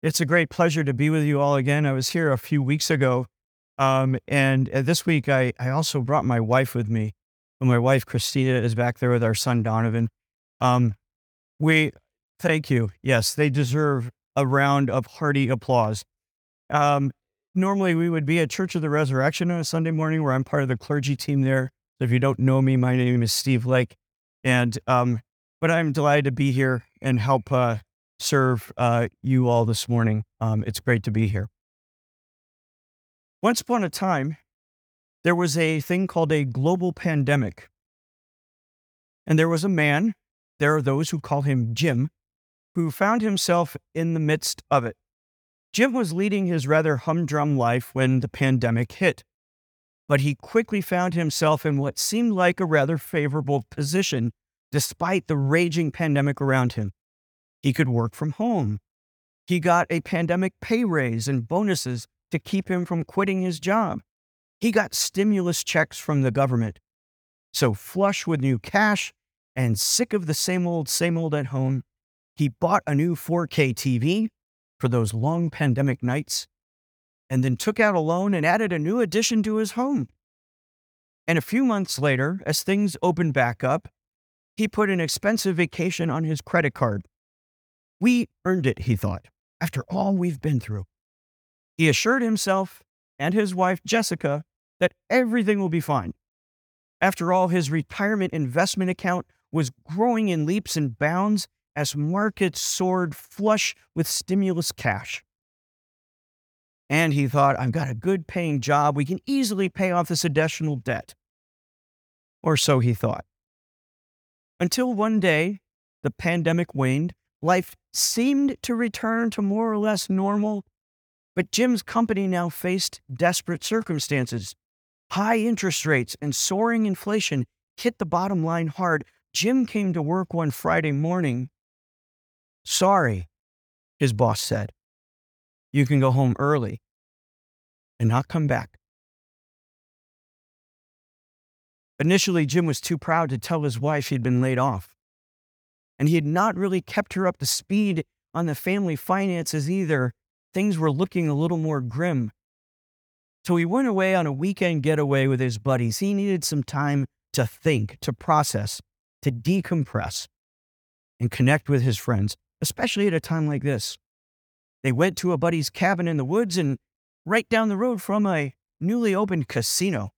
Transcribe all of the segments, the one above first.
It's a great pleasure to be with you all again. I was here a few weeks ago, um, and uh, this week I, I also brought my wife with me. My wife Christina is back there with our son Donovan. Um, we thank you. Yes, they deserve a round of hearty applause. Um, normally, we would be at Church of the Resurrection on a Sunday morning, where I'm part of the clergy team there. So if you don't know me, my name is Steve Lake, and um, but I'm delighted to be here and help uh, serve uh, you all this morning. Um, it's great to be here. Once upon a time, there was a thing called a global pandemic. And there was a man, there are those who call him Jim, who found himself in the midst of it. Jim was leading his rather humdrum life when the pandemic hit, but he quickly found himself in what seemed like a rather favorable position despite the raging pandemic around him. He could work from home. He got a pandemic pay raise and bonuses to keep him from quitting his job. He got stimulus checks from the government. So, flush with new cash and sick of the same old, same old at home, he bought a new 4K TV for those long pandemic nights and then took out a loan and added a new addition to his home. And a few months later, as things opened back up, he put an expensive vacation on his credit card we earned it, he thought, after all we've been through. He assured himself and his wife, Jessica, that everything will be fine. After all, his retirement investment account was growing in leaps and bounds as markets soared flush with stimulus cash. And he thought, I've got a good paying job. We can easily pay off this additional debt. Or so he thought. Until one day, the pandemic waned Life seemed to return to more or less normal, but Jim's company now faced desperate circumstances. High interest rates and soaring inflation hit the bottom line hard. Jim came to work one Friday morning. Sorry, his boss said. You can go home early and not come back. Initially, Jim was too proud to tell his wife he'd been laid off and he had not really kept her up to speed on the family finances either. Things were looking a little more grim. So he went away on a weekend getaway with his buddies. He needed some time to think, to process, to decompress, and connect with his friends, especially at a time like this. They went to a buddy's cabin in the woods and right down the road from a newly opened casino.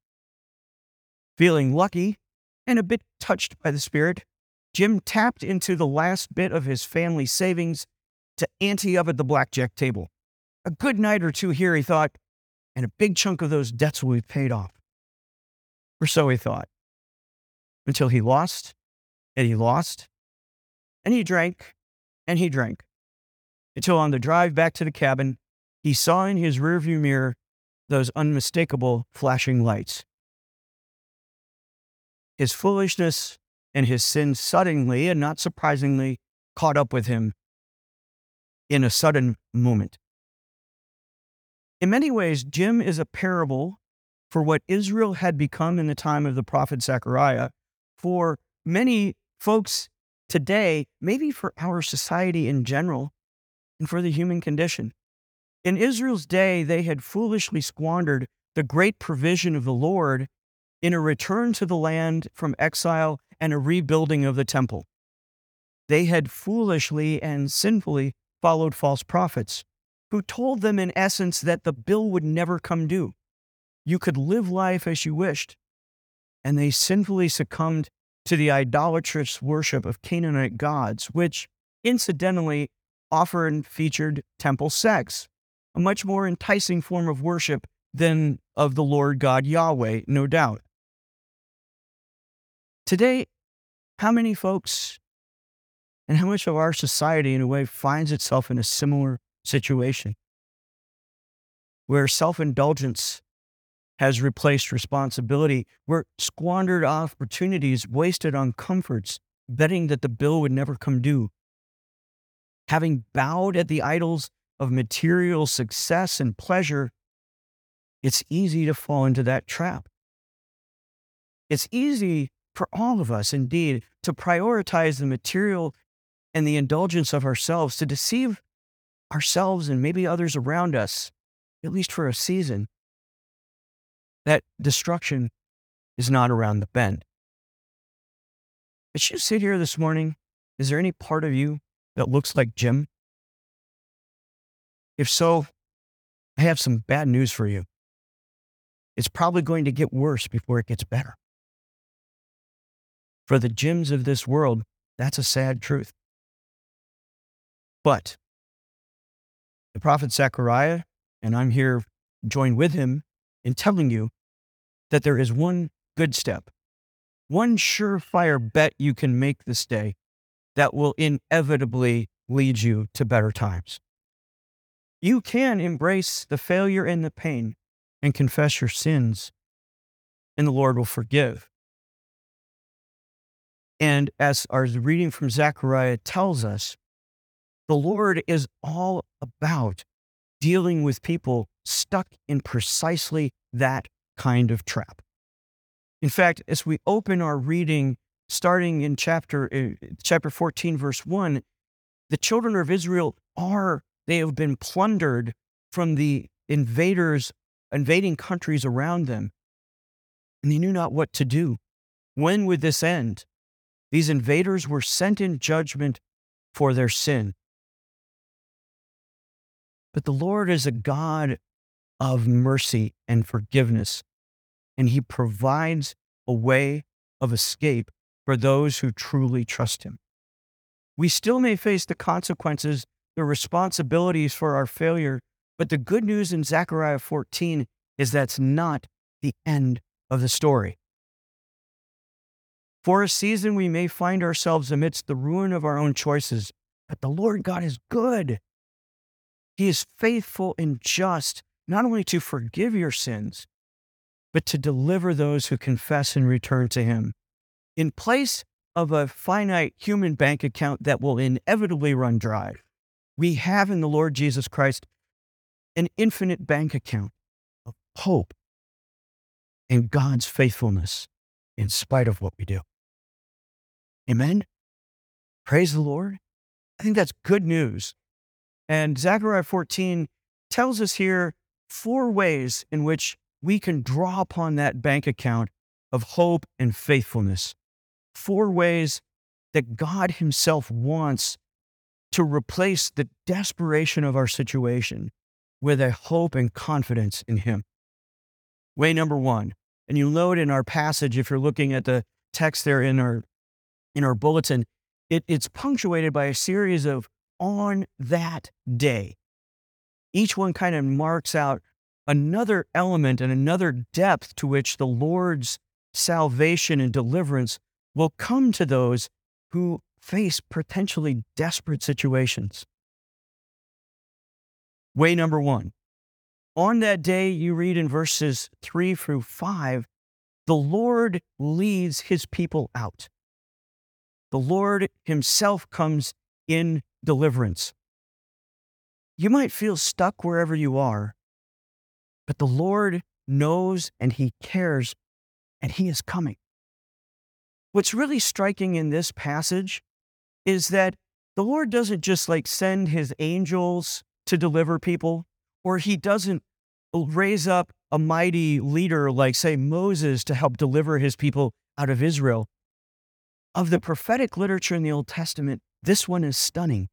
Feeling lucky and a bit touched by the spirit, Jim tapped into the last bit of his family savings to ante up at the blackjack table. A good night or two here, he thought, and a big chunk of those debts will be paid off. Or so he thought. Until he lost, and he lost, and he drank, and he drank. Until on the drive back to the cabin, he saw in his rearview mirror those unmistakable flashing lights. His foolishness and his sin suddenly and not surprisingly caught up with him in a sudden moment. In many ways, Jim is a parable for what Israel had become in the time of the prophet Zechariah. For many folks today, maybe for our society in general, and for the human condition. In Israel's day, they had foolishly squandered the great provision of the Lord in a return to the land from exile and a rebuilding of the temple. They had foolishly and sinfully followed false prophets who told them, in essence, that the bill would never come due. You could live life as you wished. And they sinfully succumbed to the idolatrous worship of Canaanite gods, which incidentally often featured temple sex, a much more enticing form of worship than of the Lord God Yahweh, no doubt. Today, how many folks and how much of our society, in a way, finds itself in a similar situation where self indulgence has replaced responsibility, where squandered opportunities wasted on comforts, betting that the bill would never come due, having bowed at the idols of material success and pleasure, it's easy to fall into that trap. It's easy for all of us, indeed, to prioritize the material and the indulgence of ourselves, to deceive ourselves and maybe others around us, at least for a season, that destruction is not around the bend. As you sit here this morning, is there any part of you that looks like Jim? If so, I have some bad news for you. It's probably going to get worse before it gets better. For the Jims of this world, that's a sad truth. But the prophet Zechariah, and I'm here joined with him in telling you that there is one good step, one surefire bet you can make this day that will inevitably lead you to better times. You can embrace the failure and the pain and confess your sins, and the Lord will forgive. And as our reading from Zechariah tells us, the Lord is all about dealing with people stuck in precisely that kind of trap. In fact, as we open our reading, starting in chapter, uh, chapter 14, verse 1, the children of Israel are, they have been plundered from the invaders, invading countries around them, and they knew not what to do. When would this end? These invaders were sent in judgment for their sin. But the Lord is a God of mercy and forgiveness, and He provides a way of escape for those who truly trust Him. We still may face the consequences, the responsibilities for our failure, but the good news in Zechariah 14 is that's not the end of the story. For a season, we may find ourselves amidst the ruin of our own choices, but the Lord God is good. He is faithful and just, not only to forgive your sins, but to deliver those who confess and return to Him. In place of a finite human bank account that will inevitably run dry, we have in the Lord Jesus Christ an infinite bank account of hope and God's faithfulness in spite of what we do. Amen. Praise the Lord. I think that's good news. And Zechariah 14 tells us here four ways in which we can draw upon that bank account of hope and faithfulness. Four ways that God Himself wants to replace the desperation of our situation with a hope and confidence in Him. Way number one, and you'll note in our passage, if you're looking at the text there in our in our bulletin, it, it's punctuated by a series of on that day. Each one kind of marks out another element and another depth to which the Lord's salvation and deliverance will come to those who face potentially desperate situations. Way number one. On that day, you read in verses three through five, the Lord leads his people out the Lord Himself comes in deliverance. You might feel stuck wherever you are, but the Lord knows and He cares and He is coming. What's really striking in this passage is that the Lord doesn't just like send His angels to deliver people, or He doesn't raise up a mighty leader like, say, Moses to help deliver His people out of Israel. Of the prophetic literature in the Old Testament, this one is stunning.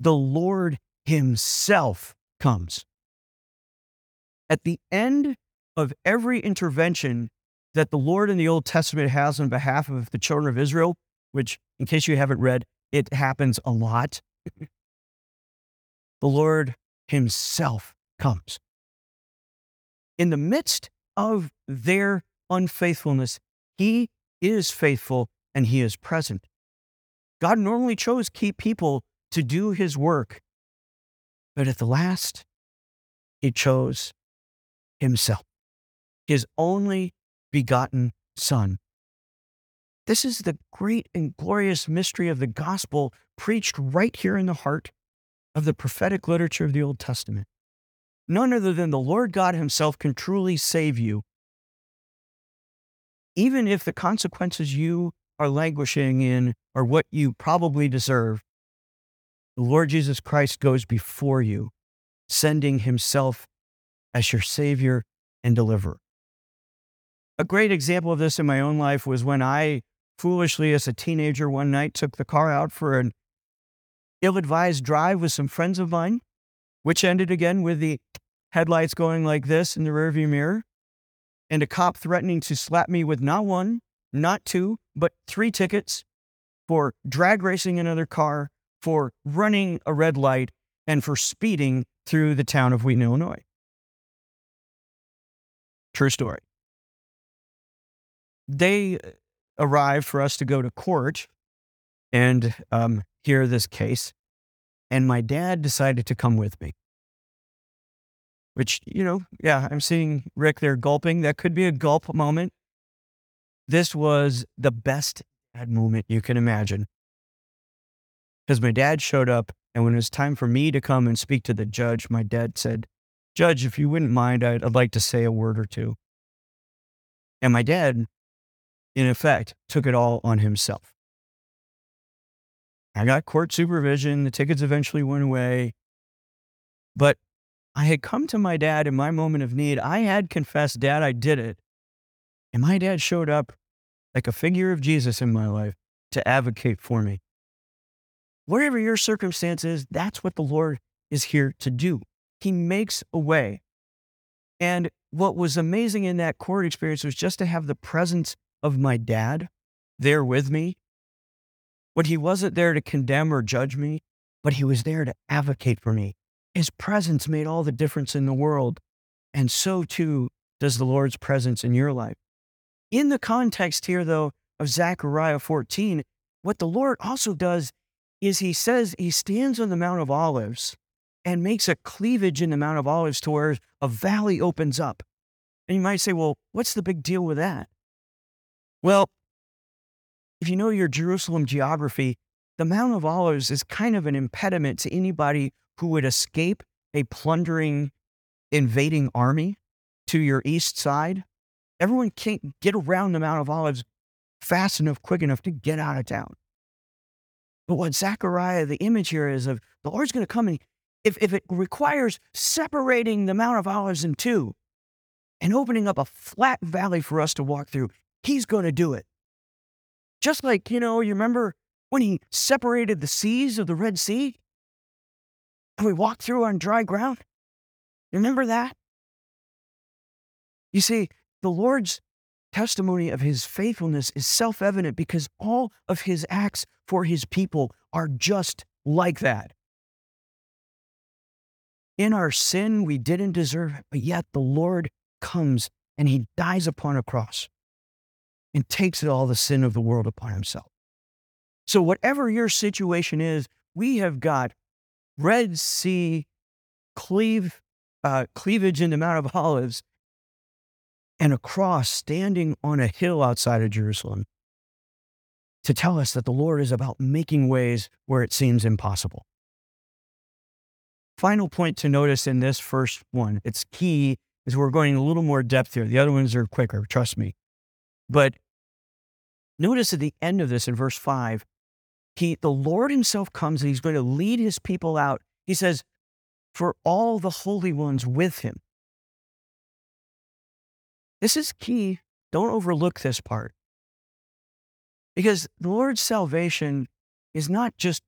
The Lord Himself comes. At the end of every intervention that the Lord in the Old Testament has on behalf of the children of Israel, which, in case you haven't read, it happens a lot, the Lord Himself comes. In the midst of their unfaithfulness, He is faithful and he is present. God normally chose key people to do his work, but at the last, he chose himself, his only begotten Son. This is the great and glorious mystery of the gospel preached right here in the heart of the prophetic literature of the Old Testament. None other than the Lord God Himself can truly save you, even if the consequences you are languishing in or what you probably deserve, The Lord Jesus Christ goes before you, sending himself as your Savior and deliverer. A great example of this in my own life was when I foolishly, as a teenager, one night took the car out for an ill advised drive with some friends of mine, which ended again with the headlights going like this in the rearview mirror, and a cop threatening to slap me with not one, not two, but three tickets for drag racing another car, for running a red light, and for speeding through the town of Wheaton, Illinois. True story. They arrived for us to go to court and um, hear this case. And my dad decided to come with me. Which, you know, yeah, I'm seeing Rick there gulping. That could be a gulp moment. This was the best dad moment you can imagine. Because my dad showed up, and when it was time for me to come and speak to the judge, my dad said, Judge, if you wouldn't mind, I'd, I'd like to say a word or two. And my dad, in effect, took it all on himself. I got court supervision. The tickets eventually went away. But I had come to my dad in my moment of need. I had confessed, Dad, I did it. And my dad showed up like a figure of Jesus in my life to advocate for me. Whatever your circumstance is, that's what the Lord is here to do. He makes a way. And what was amazing in that court experience was just to have the presence of my dad there with me. When he wasn't there to condemn or judge me, but he was there to advocate for me. His presence made all the difference in the world. And so too does the Lord's presence in your life. In the context here, though, of Zechariah 14, what the Lord also does is he says he stands on the Mount of Olives and makes a cleavage in the Mount of Olives to where a valley opens up. And you might say, well, what's the big deal with that? Well, if you know your Jerusalem geography, the Mount of Olives is kind of an impediment to anybody who would escape a plundering, invading army to your east side. Everyone can't get around the Mount of Olives fast enough, quick enough to get out of town. But what Zechariah, the image here is of the Lord's going to come and if, if it requires separating the Mount of Olives in two and opening up a flat valley for us to walk through, he's going to do it. Just like, you know, you remember when he separated the seas of the Red Sea and we walked through on dry ground? Remember that? You see, the Lord's testimony of his faithfulness is self evident because all of his acts for his people are just like that. In our sin, we didn't deserve it, but yet the Lord comes and he dies upon a cross and takes all the sin of the world upon himself. So, whatever your situation is, we have got Red Sea cleave, uh, cleavage in the Mount of Olives and a cross standing on a hill outside of Jerusalem to tell us that the Lord is about making ways where it seems impossible. Final point to notice in this first one, it's key, is we're going a little more depth here. The other ones are quicker, trust me. But notice at the end of this in verse 5, he, the Lord himself comes and he's going to lead his people out. He says, for all the holy ones with him. This is key. Don't overlook this part. Because the Lord's salvation is not just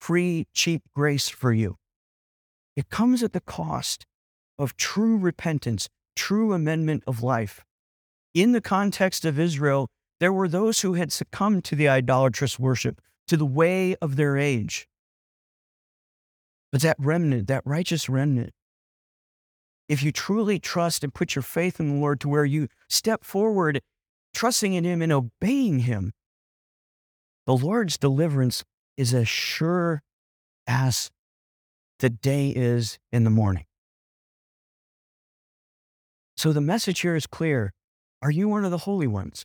free, cheap grace for you. It comes at the cost of true repentance, true amendment of life. In the context of Israel, there were those who had succumbed to the idolatrous worship, to the way of their age. But that remnant, that righteous remnant, if you truly trust and put your faith in the Lord to where you step forward, trusting in Him and obeying Him, the Lord's deliverance is as sure as the day is in the morning. So the message here is clear. Are you one of the holy ones?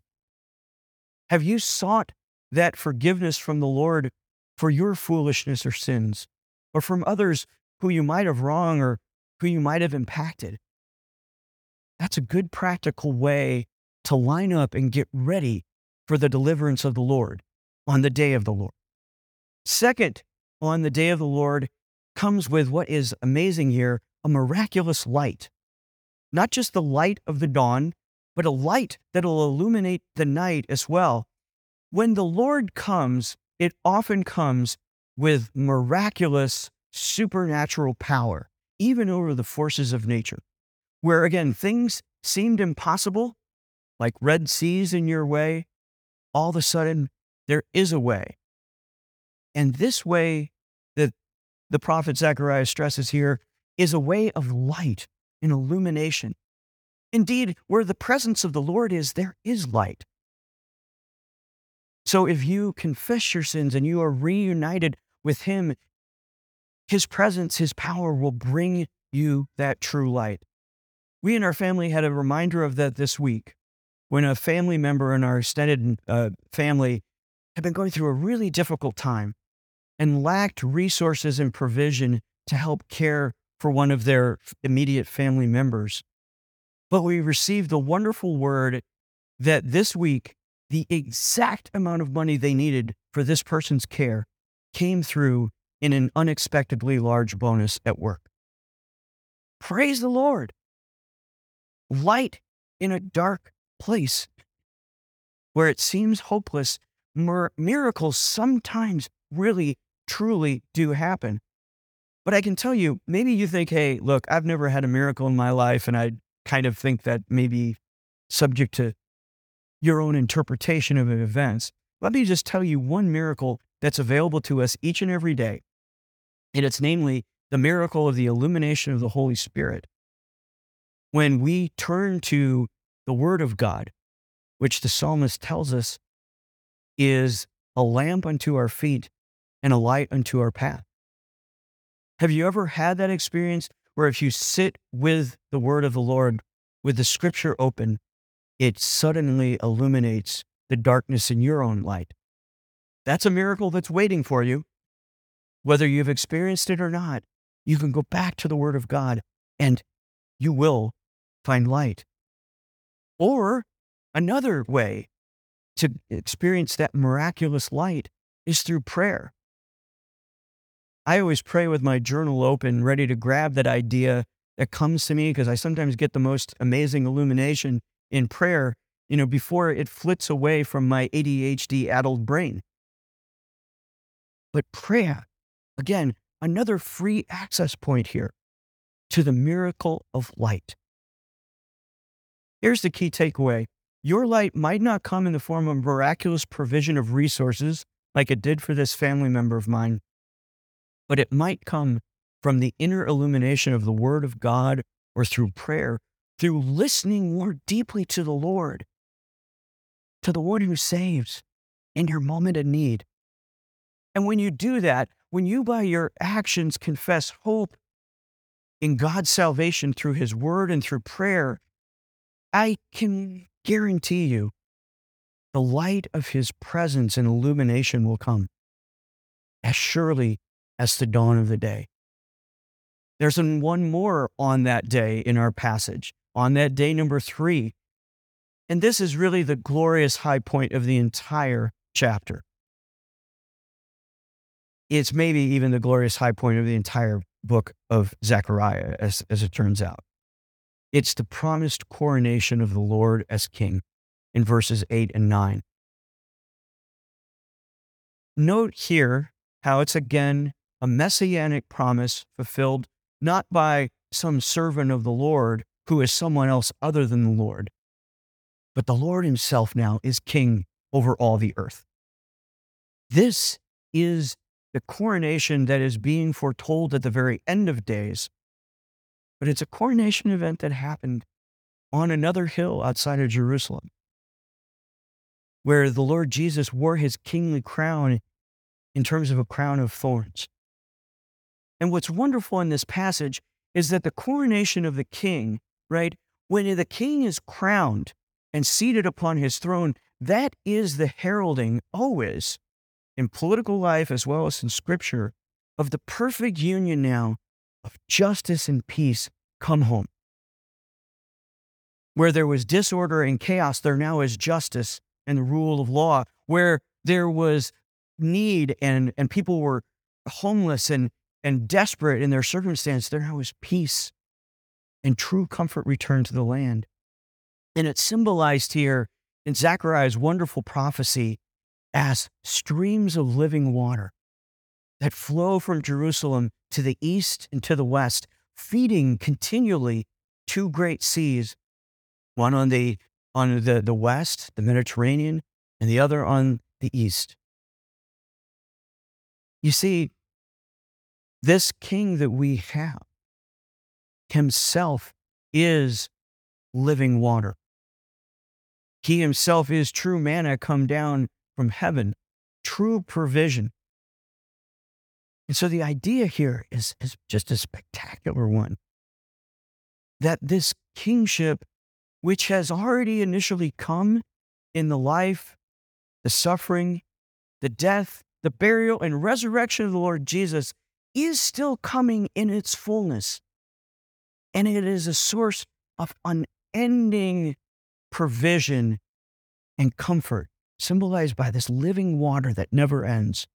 Have you sought that forgiveness from the Lord for your foolishness or sins, or from others who you might have wronged or who you might have impacted? That's a good practical way to line up and get ready for the deliverance of the Lord on the day of the Lord. Second, on the day of the Lord comes with what is amazing here a miraculous light. Not just the light of the dawn, but a light that'll illuminate the night as well. When the Lord comes, it often comes with miraculous supernatural power, even over the forces of nature. Where again, things seemed impossible, like Red Seas in your way, all of a sudden there is a way. And this way that the prophet Zechariah stresses here is a way of light and illumination. Indeed, where the presence of the Lord is, there is light. So if you confess your sins and you are reunited with Him, His presence, His power will bring you that true light. We in our family had a reminder of that this week when a family member in our extended uh, family had been going through a really difficult time and lacked resources and provision to help care for one of their immediate family members. But we received the wonderful word that this week, the exact amount of money they needed for this person's care came through in an unexpectedly large bonus at work. Praise the Lord. Light in a dark place where it seems hopeless, mir- miracles sometimes really, truly do happen. But I can tell you, maybe you think, hey, look, I've never had a miracle in my life, and I kind of think that maybe subject to your own interpretation of events. Let me just tell you one miracle that's available to us each and every day. And it's namely the miracle of the illumination of the Holy Spirit. When we turn to the Word of God, which the psalmist tells us is a lamp unto our feet and a light unto our path. Have you ever had that experience where if you sit with the Word of the Lord, with the Scripture open, it suddenly illuminates the darkness in your own light? That's a miracle that's waiting for you. Whether you've experienced it or not, you can go back to the Word of God and you will find light. Or another way to experience that miraculous light is through prayer. I always pray with my journal open, ready to grab that idea that comes to me because I sometimes get the most amazing illumination in prayer, you know, before it flits away from my ADHD addled brain. But prayer, again, another free access point here to the miracle of light. Here's the key takeaway your light might not come in the form of miraculous provision of resources like it did for this family member of mine, but it might come from the inner illumination of the Word of God or through prayer, through listening more deeply to the Lord, to the one who saves in your moment of need. And when you do that, when you by your actions confess hope in God's salvation through His Word and through prayer, I can guarantee you the light of his presence and illumination will come as surely as the dawn of the day. There's one more on that day in our passage, on that day number three. And this is really the glorious high point of the entire chapter. It's maybe even the glorious high point of the entire book of Zechariah, as, as it turns out. It's the promised coronation of the Lord as king in verses 8 and 9. Note here how it's again a messianic promise fulfilled not by some servant of the Lord who is someone else other than the Lord, but the Lord himself now is king over all the earth. This is the coronation that is being foretold at the very end of days but it's a coronation event that happened on another hill outside of Jerusalem, where the Lord Jesus wore his kingly crown in terms of a crown of thorns. And what's wonderful in this passage is that the coronation of the king, right, when the king is crowned and seated upon his throne, that is the heralding always in political life as well as in scripture of the perfect union now of justice and peace come home. Where there was disorder and chaos, there now is justice and the rule of law. Where there was need and, and people were homeless and, and desperate in their circumstance, there now is peace and true comfort returned to the land. And it's symbolized here in Zechariah's wonderful prophecy as streams of living water that flow from Jerusalem to the east and to the west, feeding continually two great seas, one on the on the, the west, the Mediterranean, and the other on the east. You see, this king that we have himself is living water. He himself is true manna come down from heaven, true provision. And so the idea here is, is just a spectacular one that this kingship, which has already initially come in the life, the suffering, the death, the burial, and resurrection of the Lord Jesus, is still coming in its fullness. And it is a source of unending provision and comfort, symbolized by this living water that never ends.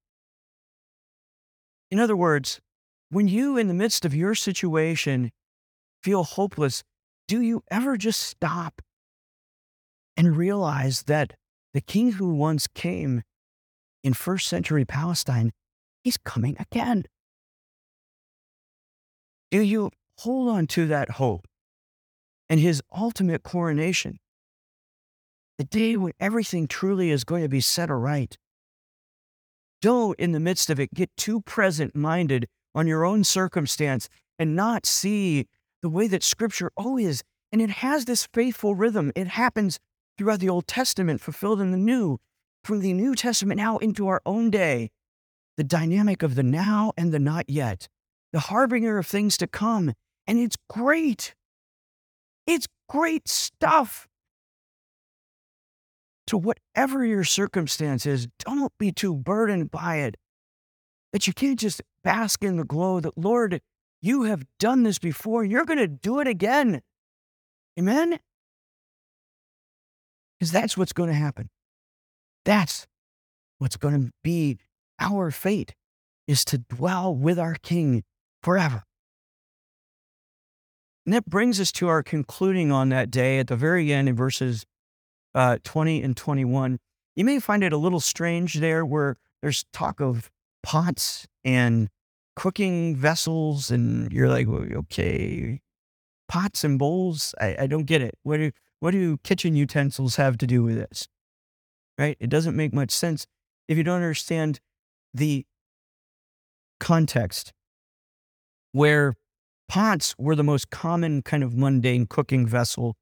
In other words, when you, in the midst of your situation, feel hopeless, do you ever just stop and realize that the king who once came in first century Palestine, he's coming again? Do you hold on to that hope and his ultimate coronation? The day when everything truly is going to be set aright don't, in the midst of it, get too present minded on your own circumstance and not see the way that Scripture always, and it has this faithful rhythm. It happens throughout the Old Testament, fulfilled in the New, from the New Testament now into our own day. The dynamic of the now and the not yet, the harbinger of things to come. And it's great. It's great stuff. So, whatever your circumstance is, don't be too burdened by it. That you can't just bask in the glow that, Lord, you have done this before. You're going to do it again. Amen? Because that's what's going to happen. That's what's going to be our fate is to dwell with our King forever. And that brings us to our concluding on that day at the very end in verses uh, 20 and 21. You may find it a little strange there where there's talk of pots and cooking vessels, and you're like, well, okay, pots and bowls. I, I don't get it. What do what do kitchen utensils have to do with this? Right? It doesn't make much sense if you don't understand the context where pots were the most common kind of mundane cooking vessel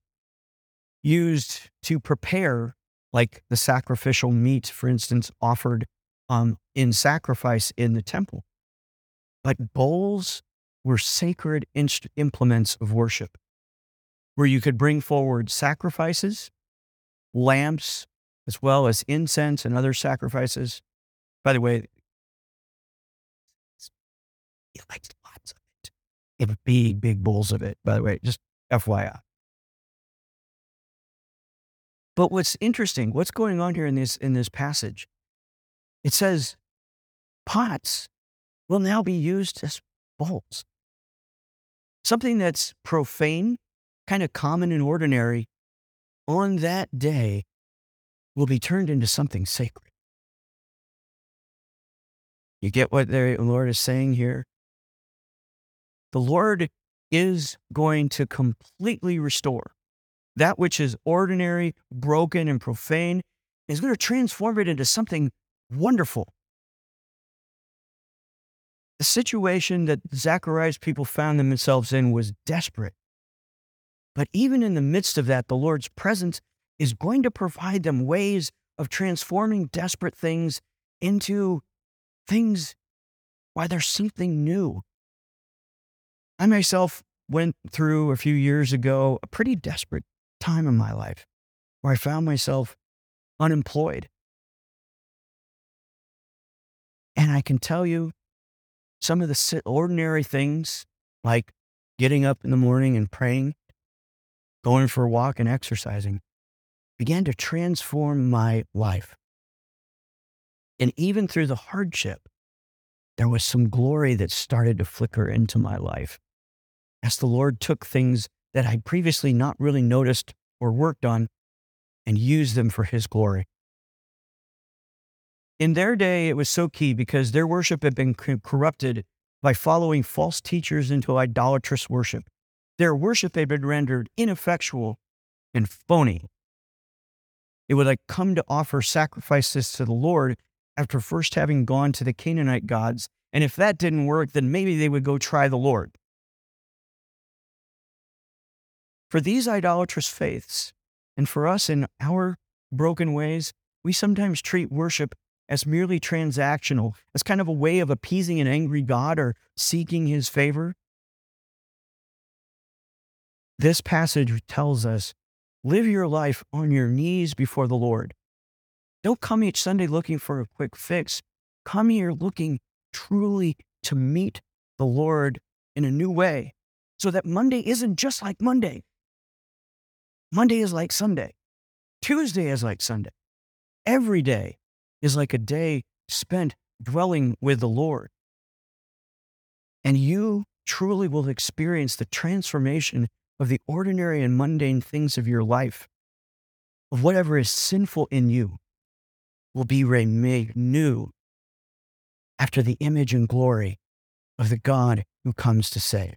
used to prepare, like the sacrificial meat, for instance, offered um, in sacrifice in the temple. But bowls were sacred inst- implements of worship where you could bring forward sacrifices, lamps, as well as incense and other sacrifices. By the way, he likes lots of it. In big, big bowls of it, by the way, just FYI. But what's interesting, what's going on here in this in this passage? It says pots will now be used as bowls. Something that's profane, kind of common and ordinary, on that day will be turned into something sacred. You get what the Lord is saying here? The Lord is going to completely restore that which is ordinary, broken, and profane, is going to transform it into something wonderful. The situation that Zechariah's people found themselves in was desperate. But even in the midst of that, the Lord's presence is going to provide them ways of transforming desperate things into things why there's something new. I myself went through a few years ago a pretty desperate time in my life where I found myself unemployed. And I can tell you some of the ordinary things like getting up in the morning and praying, going for a walk and exercising began to transform my life. And even through the hardship, there was some glory that started to flicker into my life as the Lord took things that I previously not really noticed or worked on and used them for his glory. In their day, it was so key because their worship had been corrupted by following false teachers into idolatrous worship. Their worship had been rendered ineffectual and phony. It would like come to offer sacrifices to the Lord after first having gone to the Canaanite gods. And if that didn't work, then maybe they would go try the Lord. For these idolatrous faiths, and for us in our broken ways, we sometimes treat worship as merely transactional, as kind of a way of appeasing an angry God or seeking his favor. This passage tells us live your life on your knees before the Lord. Don't come each Sunday looking for a quick fix. Come here looking truly to meet the Lord in a new way so that Monday isn't just like Monday. Monday is like Sunday. Tuesday is like Sunday. Every day is like a day spent dwelling with the Lord. And you truly will experience the transformation of the ordinary and mundane things of your life, of whatever is sinful in you, will be made new after the image and glory of the God who comes to save.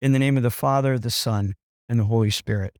In the name of the Father, the Son, and the Holy Spirit.